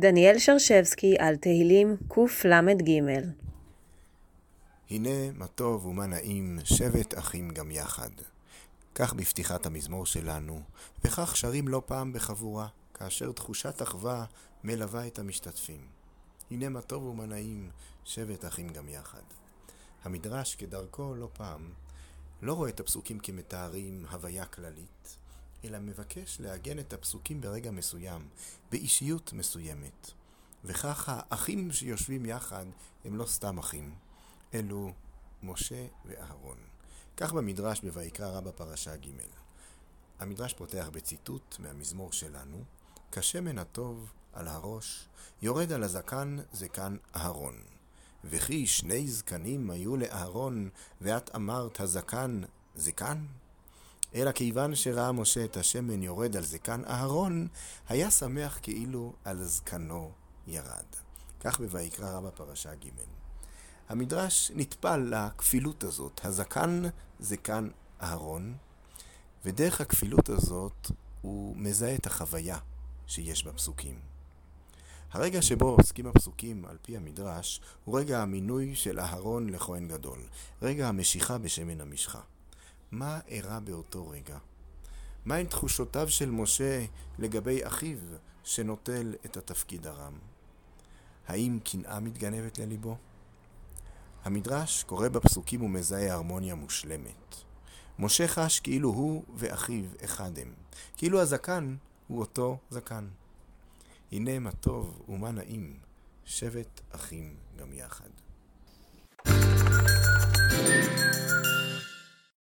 דניאל שרשבסקי על תהילים קל"ג הנה מה טוב ומה נעים, שבת אחים גם יחד. כך בפתיחת המזמור שלנו, וכך שרים לא פעם בחבורה, כאשר תחושת אחווה מלווה את המשתתפים. הנה מה טוב ומה נעים, שבת אחים גם יחד. המדרש כדרכו לא פעם, לא רואה את הפסוקים כמתארים הוויה כללית, אלא מבקש לעגן את הפסוקים ברגע מסוים, באישיות מסוימת. וכך האחים שיושבים יחד הם לא סתם אחים, אלו משה ואהרון. כך במדרש בויקרא רבה פרשה ג'. המדרש פותח בציטוט מהמזמור שלנו, כשמן הטוב על הראש, יורד על הזקן זקן אהרון. וכי שני זקנים היו לאהרון, ואת אמרת הזקן זקן? אלא כיוון שראה משה את השמן יורד על זקן אהרון, היה שמח כאילו על זקנו ירד. כך בויקרא רבה פרשה ג'. המדרש נטפל לכפילות הזאת, הזקן זקן אהרון, ודרך הכפילות הזאת הוא מזהה את החוויה שיש בפסוקים. הרגע שבו עוסקים הפסוקים על פי המדרש הוא רגע המינוי של אהרון לכהן גדול, רגע המשיכה בשמן המשחה. מה אירע באותו רגע? מהן תחושותיו של משה לגבי אחיו שנוטל את התפקיד הרם? האם קנאה מתגנבת לליבו? המדרש קורא בפסוקים ומזהה הרמוניה מושלמת. משה חש כאילו הוא ואחיו אחד הם, כאילו הזקן הוא אותו זקן. הנה מה טוב ומה נעים, שבת אחים גם יחד.